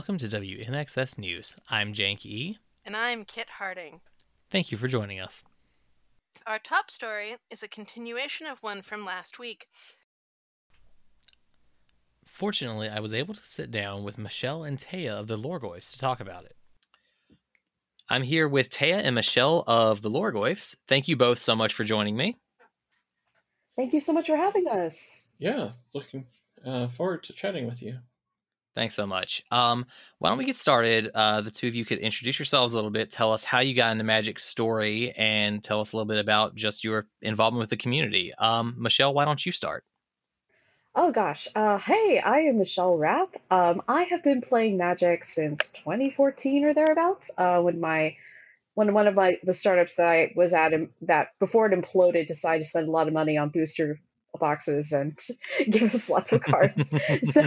Welcome to WNXS News. I'm Jank E. And I'm Kit Harding. Thank you for joining us. Our top story is a continuation of one from last week. Fortunately, I was able to sit down with Michelle and Taya of the Loregoyfs to talk about it. I'm here with Taya and Michelle of the Loregoyfs. Thank you both so much for joining me. Thank you so much for having us. Yeah, looking uh, forward to chatting with you. Thanks so much. Um, why don't we get started? Uh, the two of you could introduce yourselves a little bit, tell us how you got into Magic story, and tell us a little bit about just your involvement with the community. Um, Michelle, why don't you start? Oh gosh. Uh, hey, I am Michelle Rapp. Um, I have been playing Magic since 2014 or thereabouts. Uh, when my when one of my the startups that I was at that before it imploded decided to spend a lot of money on booster boxes and give us lots of cards. so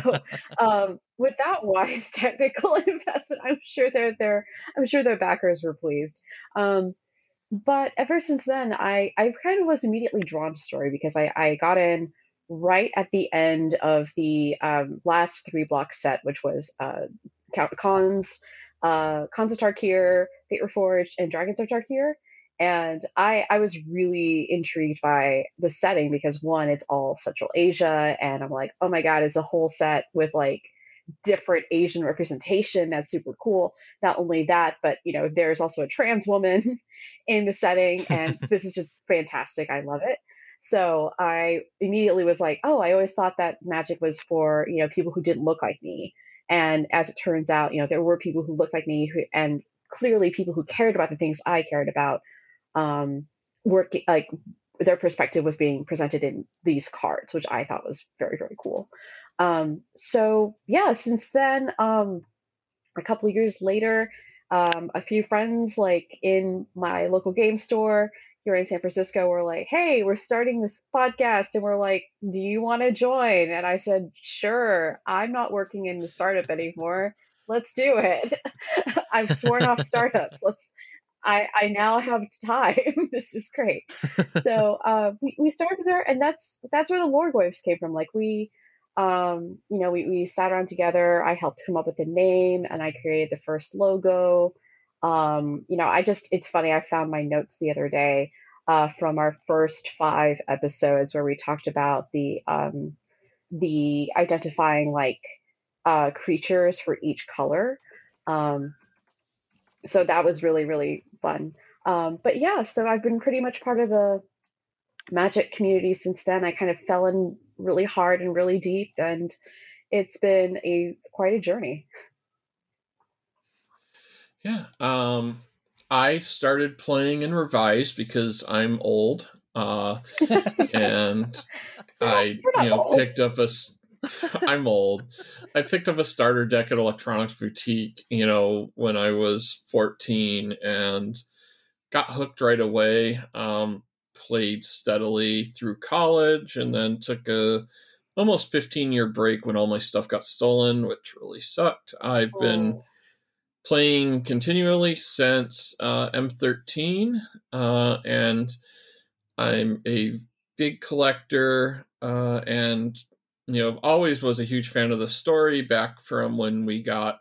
um, with that wise technical investment, I'm sure their their I'm sure their backers were pleased. Um, but ever since then, I I kind of was immediately drawn to story because I I got in right at the end of the um, last three block set, which was uh, Khans, uh, Khans of Tarkir, Fate Reforged, and Dragons of Tarkir and I I was really intrigued by the setting because one, it's all Central Asia, and I'm like, oh my god, it's a whole set with like different Asian representation. That's super cool. Not only that, but you know, there's also a trans woman in the setting, and this is just fantastic. I love it. So I immediately was like, oh, I always thought that magic was for you know people who didn't look like me, and as it turns out, you know, there were people who looked like me who and clearly people who cared about the things I cared about um, work like their perspective was being presented in these cards, which I thought was very very cool. Um, so yeah, since then, um, a couple of years later, um, a few friends like in my local game store here in San Francisco were like, "Hey, we're starting this podcast," and we're like, "Do you want to join?" And I said, "Sure. I'm not working in the startup anymore. Let's do it. I've sworn off startups. Let's I, I now have time. this is great. so uh, we, we started there, and that's that's where the Loregoyfs came from. Like we, um, you know, we, we sat around together. I helped come up with the name, and I created the first logo. Um, you know, I just it's funny. I found my notes the other day uh, from our first five episodes where we talked about the um, the identifying like uh, creatures for each color. Um, so that was really really fun. Um, but yeah, so I've been pretty much part of the magic community since then. I kind of fell in really hard and really deep, and it's been a quite a journey. Yeah, um, I started playing in Revised because I'm old, uh, and I you know old. picked up a I'm old. I picked up a starter deck at Electronics Boutique, you know, when I was 14 and got hooked right away. Um, played steadily through college and then took a almost 15 year break when all my stuff got stolen, which really sucked. I've oh. been playing continually since uh, M13, uh, and I'm a big collector uh, and you know, always was a huge fan of the story back from when we got,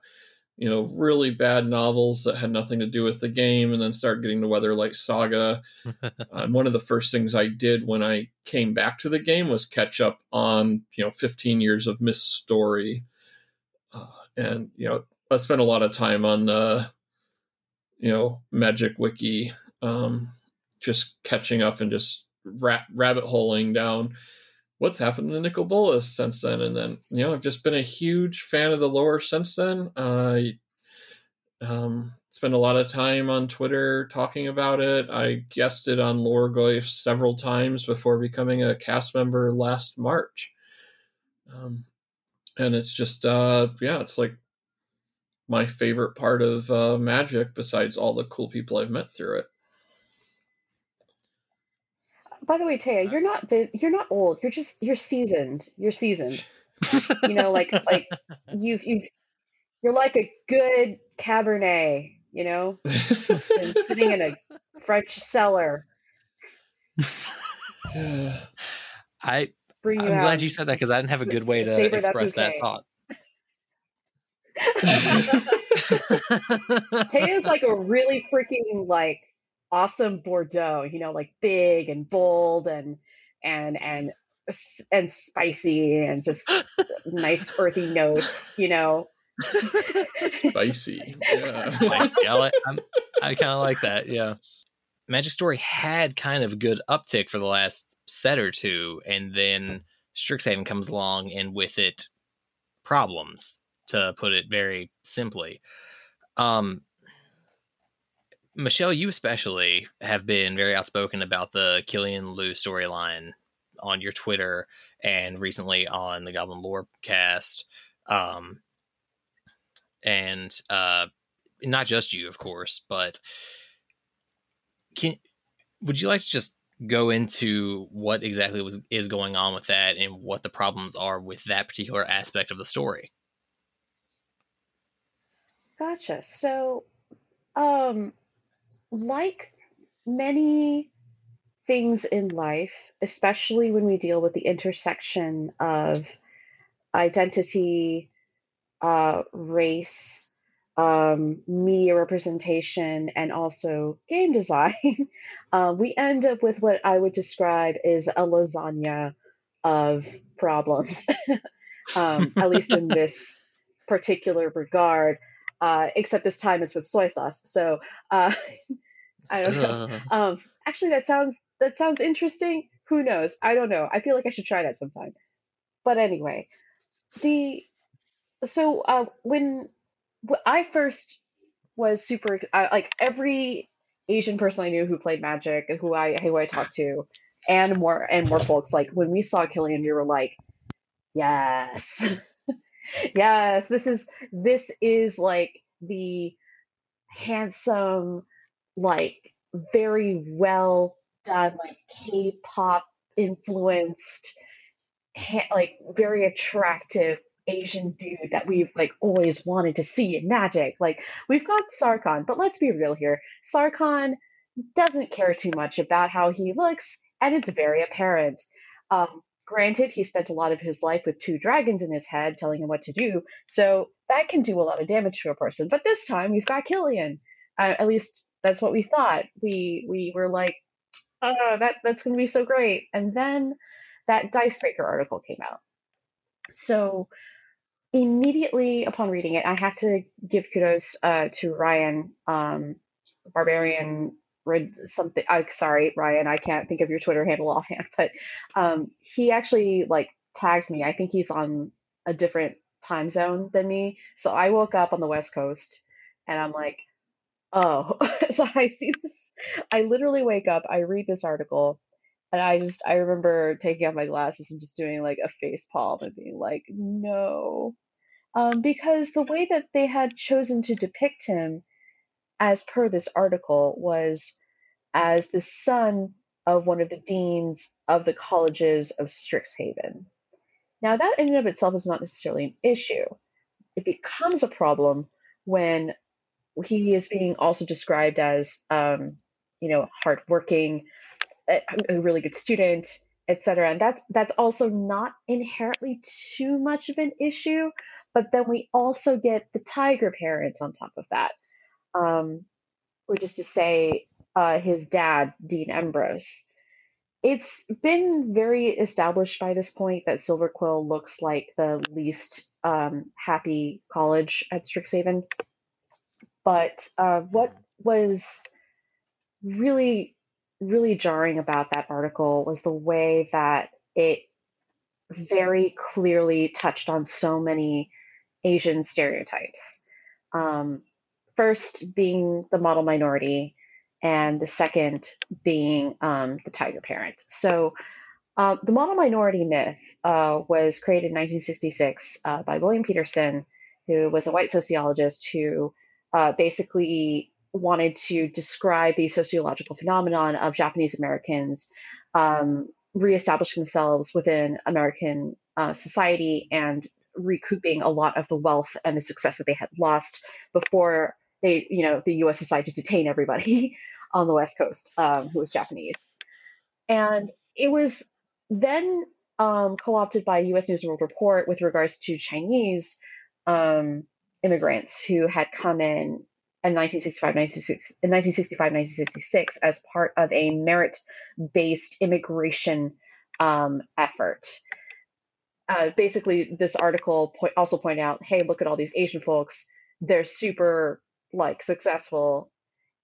you know, really bad novels that had nothing to do with the game and then start getting the Weatherlight Saga. and one of the first things I did when I came back to the game was catch up on, you know, 15 years of Myst story. Uh, and, you know, I spent a lot of time on, uh, you know, Magic Wiki, um, just catching up and just rat- rabbit holing down what's happened to Nicol Bolas since then. And then, you know, I've just been a huge fan of the lore since then. I um, spent a lot of time on Twitter talking about it. I guested on Loregoyf several times before becoming a cast member last March. Um, and it's just, uh, yeah, it's like my favorite part of uh, Magic besides all the cool people I've met through it by the way, Taya, you're not you're not old. You're just you're seasoned. You're seasoned. you know, like like you've you've you're like a good Cabernet. you know, sitting in a French cellar. I Bring I'm glad you said that because I didn't have a good way to express that thought. is like a really freaking like awesome Bordeaux, you know, like big and bold and and and and spicy and just nice earthy notes, you know. Spicy. Yeah. I, like, I kind of like that. Yeah. Magic Story had kind of a good uptick for the last set or two, and then Strixhaven comes along, and with it, problems, to put it very simply. Um, Michelle, you especially have been very outspoken about the Killian Ro storyline on your Twitter and recently on the Goblin Lore cast. Um, and uh, not just you, of course, but can would you like to just go into what exactly was is going on with that and what the problems are with that particular aspect of the story? Gotcha. So, um, like many things in life, especially when we deal with the intersection of identity, uh, race, um, media representation, and also game design, uh, we end up with what I would describe as a lasagna of problems, um, at least in this particular regard. Uh, except this time it's with soy sauce. So uh, I don't know. Um, actually, that sounds that sounds interesting. Who knows? I don't know. I feel like I should try that sometime. But anyway, the so uh, when I first was super I, like every Asian person I knew who played Magic, who I who I talked to, and more and more folks like when we saw Killian, we were like, yes, yes, this is this is like the handsome, like very well done, like K-pop influenced, ha- like very attractive Asian dude that we've like always wanted to see in Magic. Like we've got Sarkhan, but let's be real here. Sarkhan doesn't care too much about how he looks, and it's very apparent. Um, granted, he spent a lot of his life with two dragons in his head telling him what to do, so that can do a lot of damage to a person. But this time we've got Killian. Uh, at least that's what we thought. We we were like, oh, that that's gonna be so great. And then that Dicebreaker article came out. So immediately upon reading it, I have to give kudos uh, to Ryan, um, Barbarian read something. I sorry, Ryan, I can't think of your Twitter handle offhand, but um, he actually like tagged me. I think he's on a different time zone than me, so I woke up on the West Coast, and I'm like, oh, so I see this. I literally wake up, I read this article, and I just I remember taking off my glasses and just doing like a face palm and being like, no, um, because the way that they had chosen to depict him as per this article, was as the son of one of the deans of the colleges of Strixhaven. Now, that in and of itself is not necessarily an issue. It becomes a problem when he is being also described as, um, you know, hardworking, a, a really good student, etc. And that's that's also not inherently too much of an issue. But then we also get the tiger parent on top of that um, which is to say, uh, his dad, Dean Embrose. It's been very established by this point that Silverquill looks like the least um, happy college at Strixhaven. But uh, what was really, really jarring about that article was the way that it very clearly touched on so many Asian stereotypes. Um, first being the model minority, and the second being um, the tiger parent. So, uh, the model minority myth uh, was created in 1966 uh, by William Petersen, who was a white sociologist who uh, basically wanted to describe the sociological phenomenon of Japanese Americans um, reestablishing themselves within American uh, society and recouping a lot of the wealth and the success that they had lost before they, you know, the U.S. decided to detain everybody on the West Coast um, who was Japanese, and it was then um, co-opted by U.S. News and World Report with regards to Chinese um, immigrants who had come in in 1965, 1965, 1966 as part of a merit-based immigration um, effort. Uh, basically, this article po- also pointed out, hey, look at all these Asian folks; they're super like successful,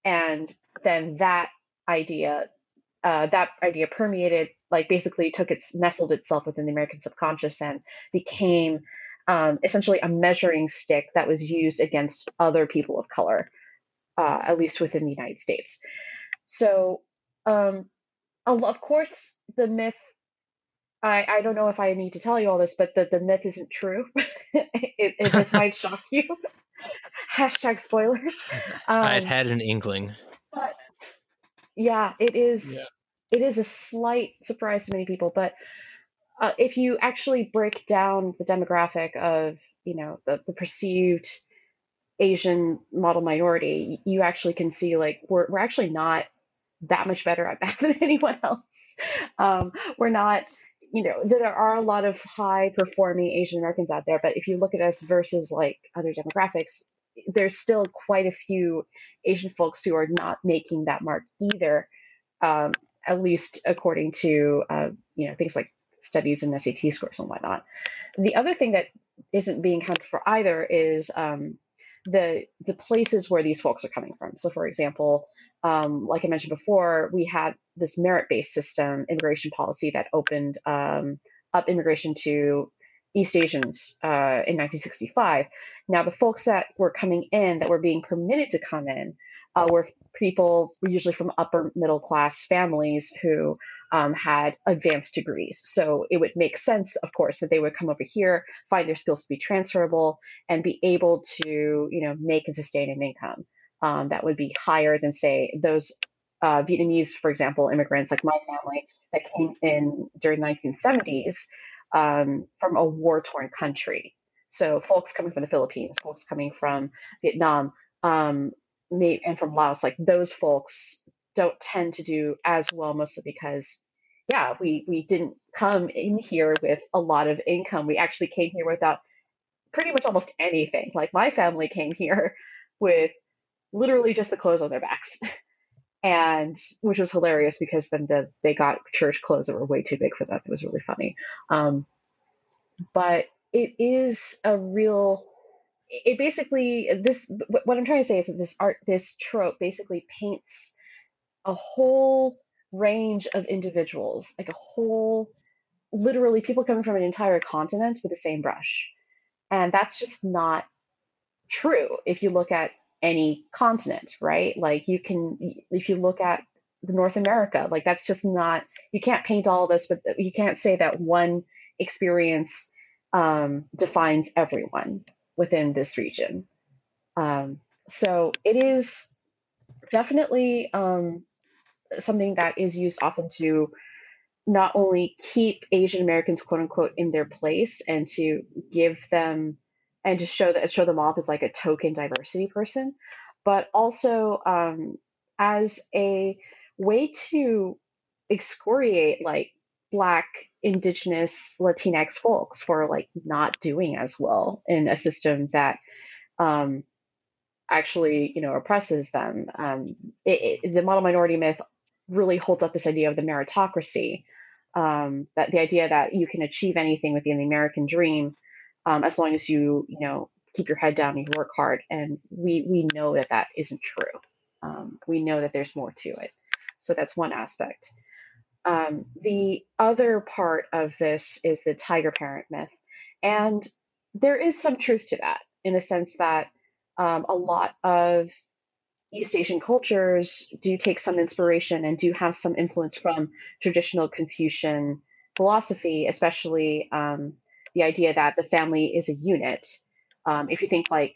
and then that idea, uh, that idea permeated, like basically took its nestled itself within the American subconscious and became um, essentially a measuring stick that was used against other people of color, uh, at least within the United States. So, um, of course, the myth. I, I don't know if I need to tell you all this, but the, the myth isn't true. it, it, this might shock you. Hashtag spoilers. Um, I'd had an inkling. But yeah, it is. Yeah. It is a slight surprise to many people, but uh, if you actually break down the demographic of you know the, the perceived Asian model minority, you actually can see like we're we're actually not that much better at math than anyone else. Um, we're not, you know, there are a lot of high performing Asian Americans out there, but if you look at us versus like other demographics, there's still quite a few Asian folks who are not making that mark either. Um, at least according to uh, you know things like studies and SAT scores and whatnot. The other thing that isn't being counted for either is um, the the places where these folks are coming from. So, for example, um, like I mentioned before, we had this merit based system immigration policy that opened um, up immigration to East Asians uh, in 1965. Now, the folks that were coming in, that were being permitted to come in, uh, were people usually from upper middle class families who um, had advanced degrees. So it would make sense, of course, that they would come over here, find their skills to be transferable, and be able to, you know, make and sustain an income um, that would be higher than, say, those uh, Vietnamese, for example, immigrants like my family that came in during the 1970s um, from a war-torn country. So folks coming from the Philippines, folks coming from Vietnam, um, and from Laos, like those folks don't tend to do as well, mostly because, yeah, we we didn't come in here with a lot of income. We actually came here without pretty much almost anything. Like my family came here with literally just the clothes on their backs. and which was hilarious because then the, they got church clothes that were way too big for them. It was really funny. Um, but it is a real it basically this what i'm trying to say is that this art this trope basically paints a whole range of individuals like a whole literally people coming from an entire continent with the same brush and that's just not true if you look at any continent right like you can if you look at north america like that's just not you can't paint all of this but you can't say that one experience um, defines everyone within this region. Um, so it is definitely um, something that is used often to not only keep Asian Americans quote unquote in their place and to give them and to show that show them off as like a token diversity person, but also um, as a way to excoriate like black indigenous latinx folks for like not doing as well in a system that um, actually you know oppresses them. Um, it, it, the model minority myth really holds up this idea of the meritocracy um, that the idea that you can achieve anything within the american dream um, as long as you you know keep your head down and you work hard. And we we know that that isn't true. Um, we know that there's more to it. So that's one aspect. Um, the other part of this is the tiger parent myth. And there is some truth to that in the sense that um, a lot of East Asian cultures do take some inspiration and do have some influence from traditional Confucian philosophy, especially um, the idea that the family is a unit. Um, if you think like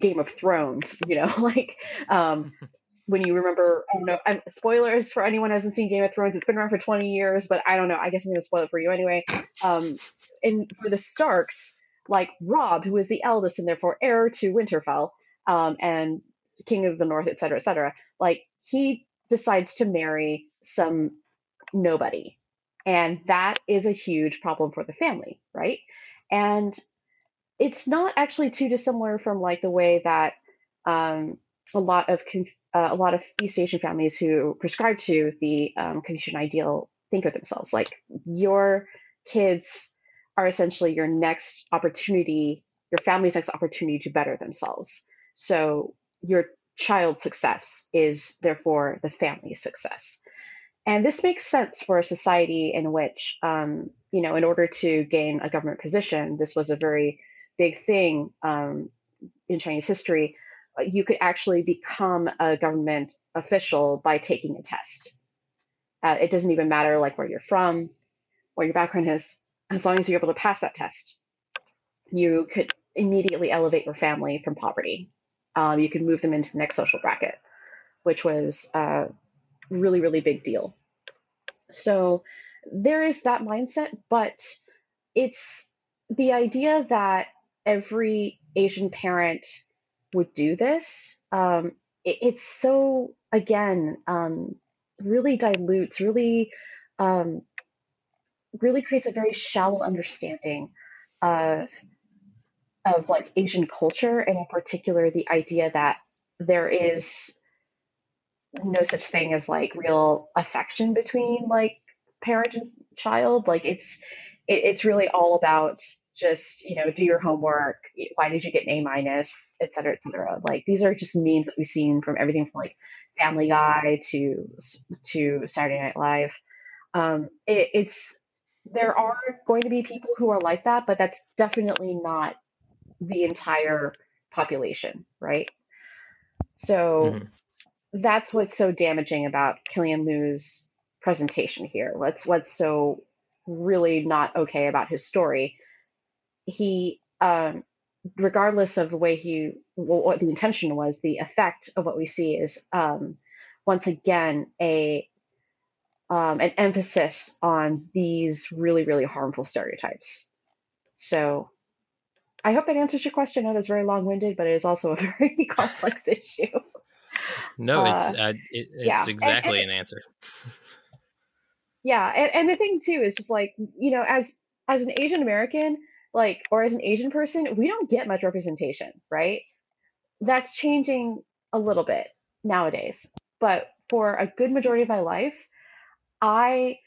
Game of Thrones, you know, like um, when you remember, I don't know, I'm, spoilers for anyone who hasn't seen Game of Thrones. It's been around for 20 years, but I don't know. I guess I'm going to spoil it for you anyway. Um, and for the Starks, like Robb, who is the eldest and therefore heir to Winterfell, um, and king of the north, et cetera, et cetera. Like he decides to marry some nobody. And that is a huge problem for the family, right? And it's not actually too dissimilar from like the way that um, a lot of uh, a lot of East Asian families who prescribe to the um, Confucian ideal think of themselves. Like your kids are essentially your next opportunity, your family's next opportunity to better themselves. So your child's success is therefore the family's success. And this makes sense for a society in which, um, you know, in order to gain a government position, this was a very big thing um, in Chinese history. Uh, you could actually become a government official by taking a test. Uh, it doesn't even matter like where you're from, what your background is, as long as you're able to pass that test, you could immediately elevate your family from poverty. Um, you could move them into the next social bracket, which was a uh, really, really big deal. So there is that mindset, but it's the idea that every Asian parent would do this. Um, it, it's so, again, um, really dilutes, really um, really creates a very shallow understanding of of like Asian culture and in particular the idea that there is no such thing as like real affection between like parent and child. Like it's it, it's really all about just you know do your homework why did you get an a minus et cetera et cetera. Like these are just memes that we've seen from everything from like family guy to to saturday night live. Um, it, it's there are going to be people who are like that, but that's definitely not the entire population, right? So mm-hmm. that's what's so damaging about Killian Ro's presentation here. What's what's so really not okay about his story. He, um, regardless of the way he, what the intention was, the effect of what we see is um, once again a um, an emphasis on these really, really harmful stereotypes. So I hope it answers your question. I know that's very long winded, but it is also a very complex issue. No, it's uh, uh, it, it's yeah. exactly and, and, an answer. Yeah, and, and the thing too is just like you know, as as an Asian American, like or as an Asian person, we don't get much representation, right? That's changing a little bit nowadays, but for a good majority of my life, I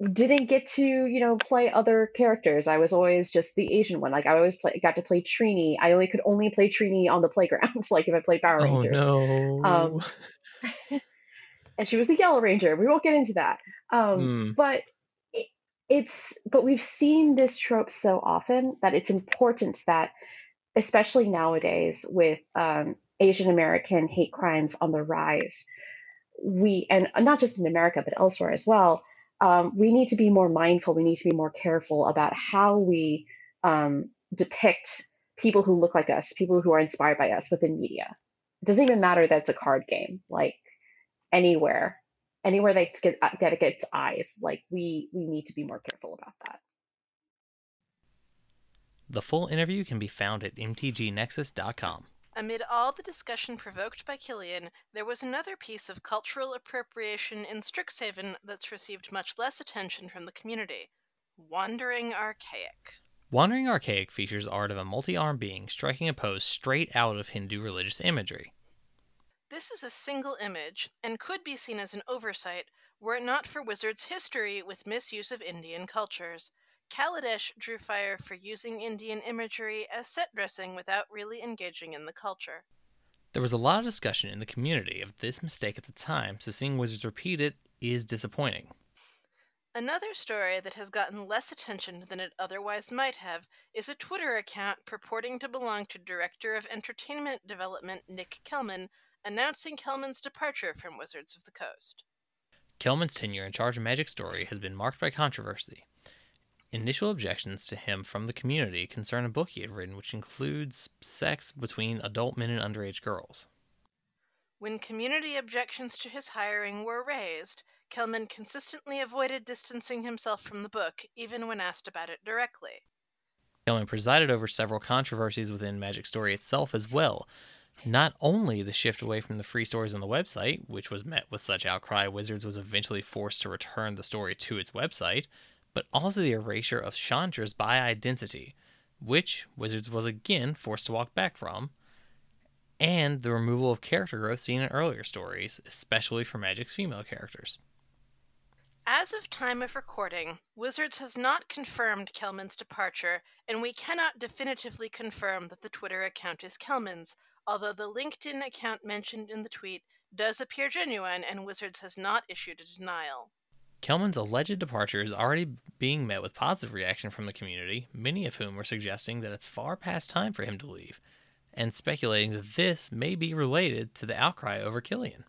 didn't get to you know play other characters. I was always just the asian one. Like i always play, got to play trini. I only could only play trini on the playground like if i played power rangers oh, rangers. no. um and she was the yellow ranger. We won't get into that. Um mm. but it, it's but we've seen this trope so often that it's important that especially nowadays with um, asian american hate crimes on the rise we, and not just in America, but elsewhere as well, um, we need to be more mindful. We need to be more careful about how we um, depict people who look like us, people who are inspired by us within media. It doesn't even matter that it's a card game. Like anywhere, anywhere that get that gets eyes, like we we need to be more careful about that. The full interview can be found at mtgnexus.com. Amid all the discussion provoked by Killian, there was another piece of cultural appropriation in Strixhaven that's received much less attention from the community Wandering Archaic. Wandering Archaic features art of a multi armed being striking a pose straight out of Hindu religious imagery. This is a single image, and could be seen as an oversight were it not for Wizard's history with misuse of Indian cultures. Kaladesh drew fire for using Indian imagery as set dressing without really engaging in the culture. There was a lot of discussion in the community of this mistake at the time, so seeing Wizards repeat it is disappointing. Another story that has gotten less attention than it otherwise might have is a Twitter account purporting to belong to Director of Entertainment Development Nick Kelman announcing Kelman's departure from Wizards of the Coast. Kelman's tenure in charge of Magic Story has been marked by controversy. Initial objections to him from the community concern a book he had written which includes sex between adult men and underage girls. When community objections to his hiring were raised, Kelman consistently avoided distancing himself from the book, even when asked about it directly. Kelman presided over several controversies within Magic Story itself as well, Not only the shift away from the free stories on the website, which was met with such outcry, Wizards was eventually forced to return the story to its website, but also the erasure of Chandra's bi identity, which Wizards was again forced to walk back from, and the removal of character growth seen in earlier stories, especially for Magic's female characters. As of time of recording, Wizards has not confirmed Kelman's departure, and we cannot definitively confirm that the Twitter account is Kelman's, although the LinkedIn account mentioned in the tweet does appear genuine and Wizards has not issued a denial. Kelman's alleged departure is already being met with positive reaction from the community, many of whom are suggesting that it's far past time for him to leave, and speculating that this may be related to the outcry over Killian.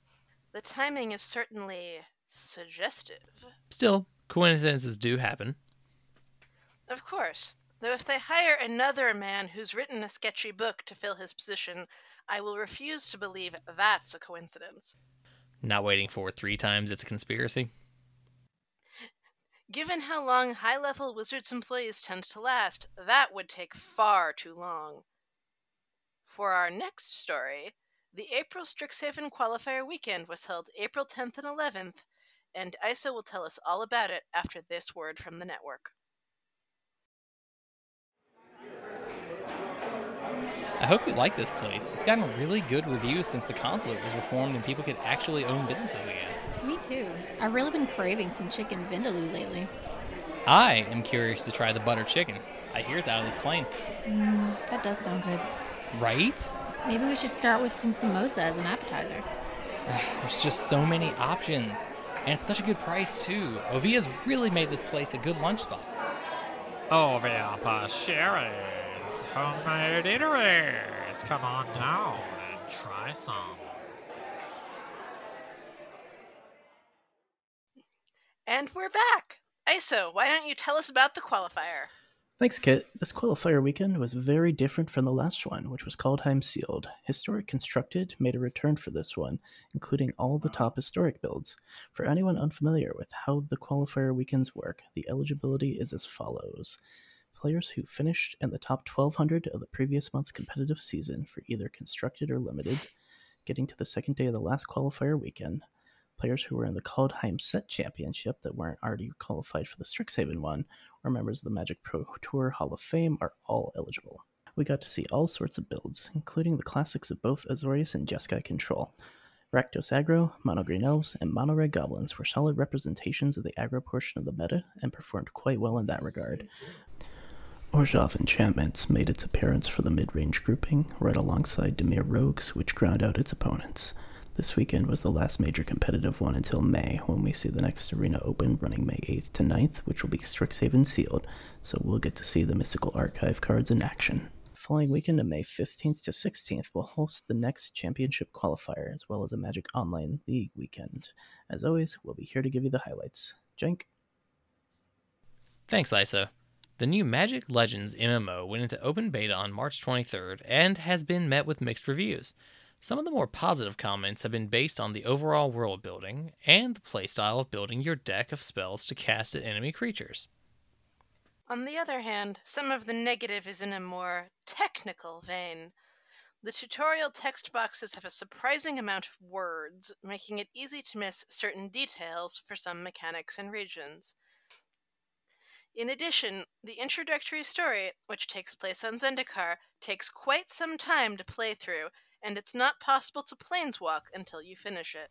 The timing is certainly suggestive. Still, coincidences do happen. Of course. Though if they hire another man who's written a sketchy book to fill his position, I will refuse to believe that's a coincidence. Not waiting for three times it's a conspiracy? Given how long high level Wizards employees tend to last, that would take far too long. For our next story, the April Strixhaven qualifier weekend was held April 10th and 11th, and ISO will tell us all about it after this word from the network. I hope you like this place. It's gotten really good reviews since the consulate was reformed and people could actually own businesses again. Me too. I've really been craving some chicken vindaloo lately. I am curious to try the butter chicken. I hear it's out of this plane. Mm, that does sound good. Right? Maybe we should start with some samosa as an appetizer. There's just so many options. And it's such a good price, too. Ovia's really made this place a good lunch spot. Ovia Pasheris homemade eateries. Come on down and try some. And we're back. ISO, why don't you tell us about the qualifier? Thanks, Kit. This qualifier weekend was very different from the last one, which was Kaldheim Sealed. Historic Constructed made a return for this one, including all the top historic builds. For anyone unfamiliar with how the qualifier weekends work, the eligibility is as follows players who finished in the top 1200 of the previous month's competitive season for either constructed or limited, getting to the second day of the last qualifier weekend. Players who were in the Kaldheim Set Championship that weren't already qualified for the Strixhaven one, or members of the Magic Pro Tour Hall of Fame are all eligible. We got to see all sorts of builds, including the classics of both Azorius and Jeskai Control. Rakdos Aggro, Mono Green Elves, and Mono Red Goblins were solid representations of the aggro portion of the meta and performed quite well in that regard, Orzhov Enchantments made its appearance for the mid-range grouping, right alongside Dimir Rogues, which ground out its opponents. This weekend was the last major competitive one until May, when we see the next arena open running May 8th to 9th, which will be Strixhaven sealed, so we'll get to see the Mystical Archive cards in action. Following weekend of May 15th to 16th will host the next championship qualifier, as well as a Magic Online League weekend. As always, we'll be here to give you the highlights. Jenk. Thanks, Isa. The new Magic Legends MMO went into open beta on March 23rd and has been met with mixed reviews. Some of the more positive comments have been based on the overall world building and the playstyle of building your deck of spells to cast at enemy creatures. On the other hand, some of the negative is in a more technical vein. The tutorial text boxes have a surprising amount of words, making it easy to miss certain details for some mechanics and regions. In addition, the introductory story, which takes place on Zendikar, takes quite some time to play through, and it's not possible to planeswalk until you finish it.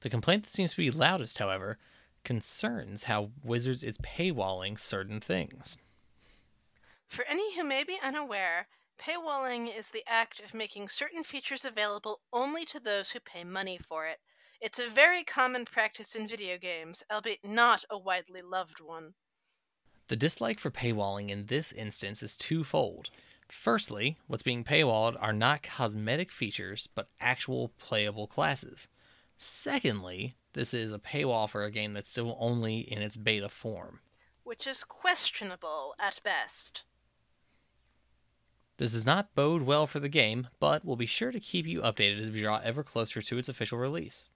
The complaint that seems to be loudest, however, concerns how Wizards is paywalling certain things. For any who may be unaware, paywalling is the act of making certain features available only to those who pay money for it. It's a very common practice in video games, albeit not a widely loved one. The dislike for paywalling in this instance is twofold. Firstly, what's being paywalled are not cosmetic features, but actual playable classes. Secondly, this is a paywall for a game that's still only in its beta form. Which is questionable at best. This does not bode well for the game, but we'll be sure to keep you updated as we draw ever closer to its official release.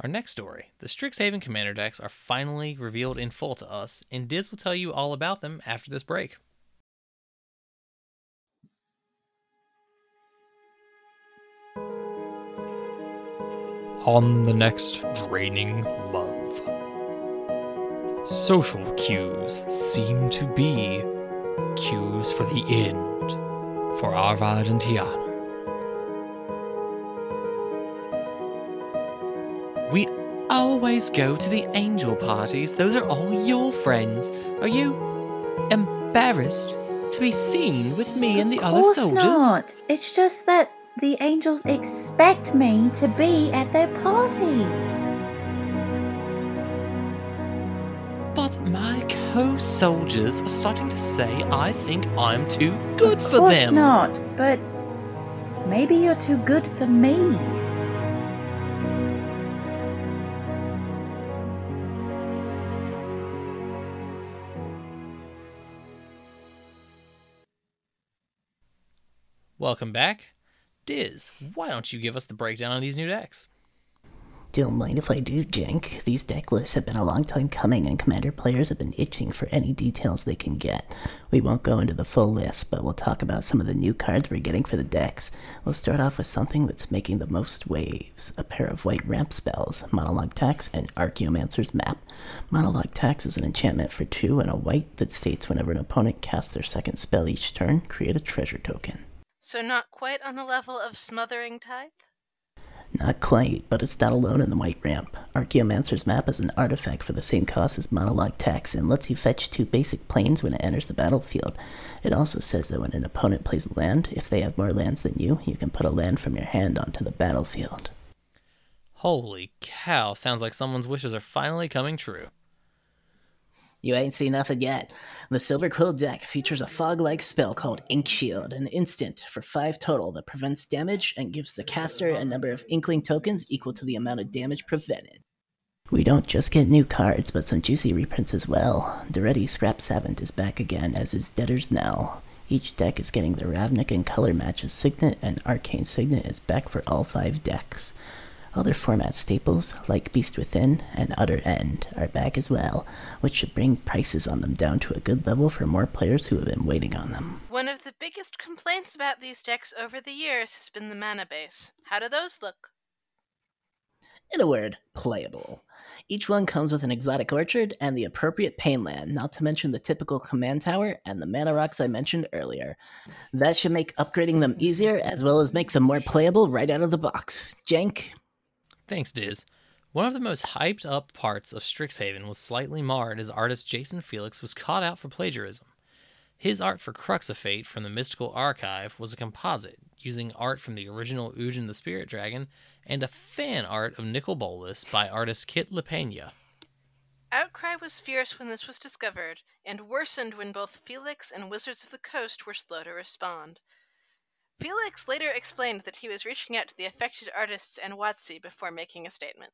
Our next story the Strixhaven Commander decks are finally revealed in full to us, and Diz will tell you all about them after this break. On the next draining love. Social cues seem to be cues for the end for Arvad and Tiana. We always go to the angel parties. Those are all your friends. Are you embarrassed to be seen with me and the of other course soldiers? not. It's just that the angels expect me to be at their parties. But my co-soldiers are starting to say I think I'm too good for them. Of course them. not, but maybe you're too good for me. Welcome back. Diz, why don't you give us the breakdown on these new decks? Don't mind if I do, Jenk. These deck lists have been a long time coming, and Commander players have been itching for any details they can get. We won't go into the full list, but we'll talk about some of the new cards we're getting for the decks. We'll start off with something that's making the most waves a pair of white ramp spells, Monologue Tax and Archaeomancer's Map. Monologue Tax is an enchantment for two and a white that states whenever an opponent casts their second spell each turn, create a treasure token. So not quite on the level of smothering tithe? Not quite, but it's not alone in the white ramp. Archaeomancer's Map is an artifact for the same cost as Monologue Tax and lets you fetch two basic plains when it enters the battlefield. It also says that when an opponent plays a land, if they have more lands than you, you can put a land from your hand onto the battlefield. Holy cow, sounds like someone's wishes are finally coming true. You ain't seen nothing yet. The Silver Quill deck features a fog like spell called Ink Shield, an instant for 5 total that prevents damage and gives the caster a number of Inkling tokens equal to the amount of damage prevented. We don't just get new cards, but some juicy reprints as well. Daretti Scrap Savant is back again, as is Debtor's Knell. Each deck is getting the Ravnik and Color Matches Signet, and Arcane Signet is back for all five decks. Other format staples, like Beast Within and Utter End, are back as well, which should bring prices on them down to a good level for more players who have been waiting on them. One of the biggest complaints about these decks over the years has been the mana base. How do those look? In a word, playable. Each one comes with an exotic orchard and the appropriate pain land, not to mention the typical command tower and the mana rocks I mentioned earlier. That should make upgrading them easier as well as make them more playable right out of the box. Jank, Thanks, Diz. One of the most hyped up parts of Strixhaven was slightly marred as artist Jason Felix was caught out for plagiarism. His art for Crux of Fate from the Mystical Archive was a composite, using art from the original Ugin the Spirit Dragon and a fan art of Nicol Bolas by artist Kit LaPena. Outcry was fierce when this was discovered, and worsened when both Felix and Wizards of the Coast were slow to respond. Felix later explained that he was reaching out to the affected artists and WotC before making a statement.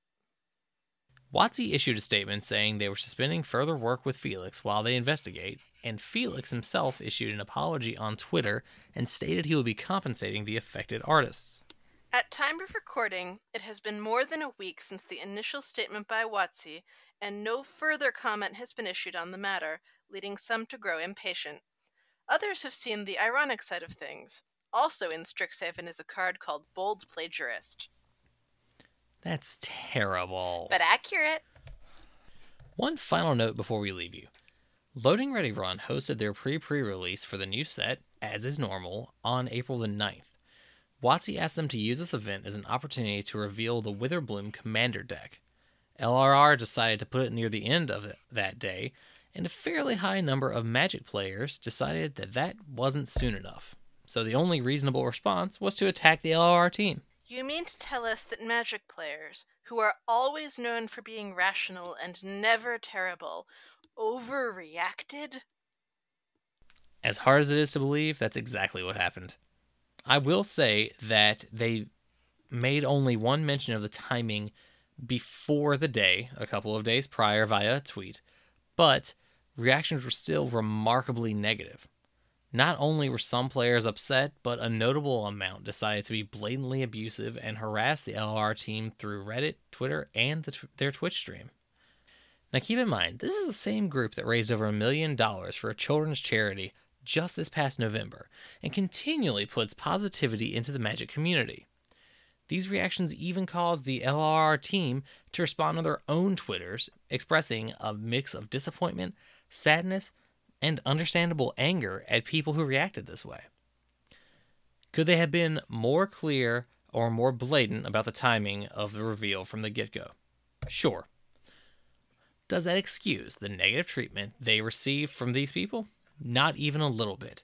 WotC issued a statement saying they were suspending further work with Felix while they investigate, and Felix himself issued an apology on Twitter and stated he will be compensating the affected artists. At time of recording, it has been more than a week since the initial statement by WotC, and no further comment has been issued on the matter, leading some to grow impatient. Others have seen the ironic side of things. Also in Strixhaven is a card called Bold Plagiarist. That's terrible. But accurate. One final note before we leave you. Loading Ready Run hosted their pre pre release for the new set, as is normal, on April the 9th. WotC asked them to use this event as an opportunity to reveal the Witherbloom Commander deck. LRR decided to put it near the end of it that day, and a fairly high number of Magic players decided that that wasn't soon enough. So the only reasonable response was to attack the LRR team. You mean to tell us that Magic players, who are always known for being rational and never terrible, overreacted? As hard as it is to believe, that's exactly what happened. I will say that they made only one mention of the timing before the day, a couple of days prior via a tweet, but reactions were still remarkably negative. Not only were some players upset, but a notable amount decided to be blatantly abusive and harass the LR team through Reddit, Twitter, and the their Twitch stream. Now, keep in mind, this is the same group that raised over a million dollars for a children's charity just this past November and continually puts positivity into the Magic community. These reactions even caused the LRR team to respond on their own Twitters, expressing a mix of disappointment, sadness, and understandable anger at people who reacted this way. Could they have been more clear or more blatant about the timing of the reveal from the get go? Sure. Does that excuse the negative treatment they received from these people? Not even a little bit.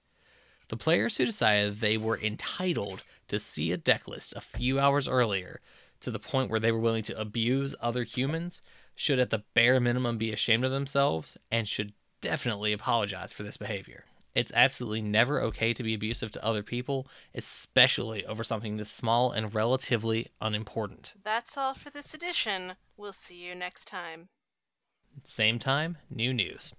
The players who decided they were entitled to see a deck list a few hours earlier to the point where they were willing to abuse other humans should at the bare minimum be ashamed of themselves and should definitely apologize for this behavior. It's absolutely never okay to be abusive to other people, especially over something this small and relatively unimportant. That's all for this edition. We'll see you next time. Same time, new news.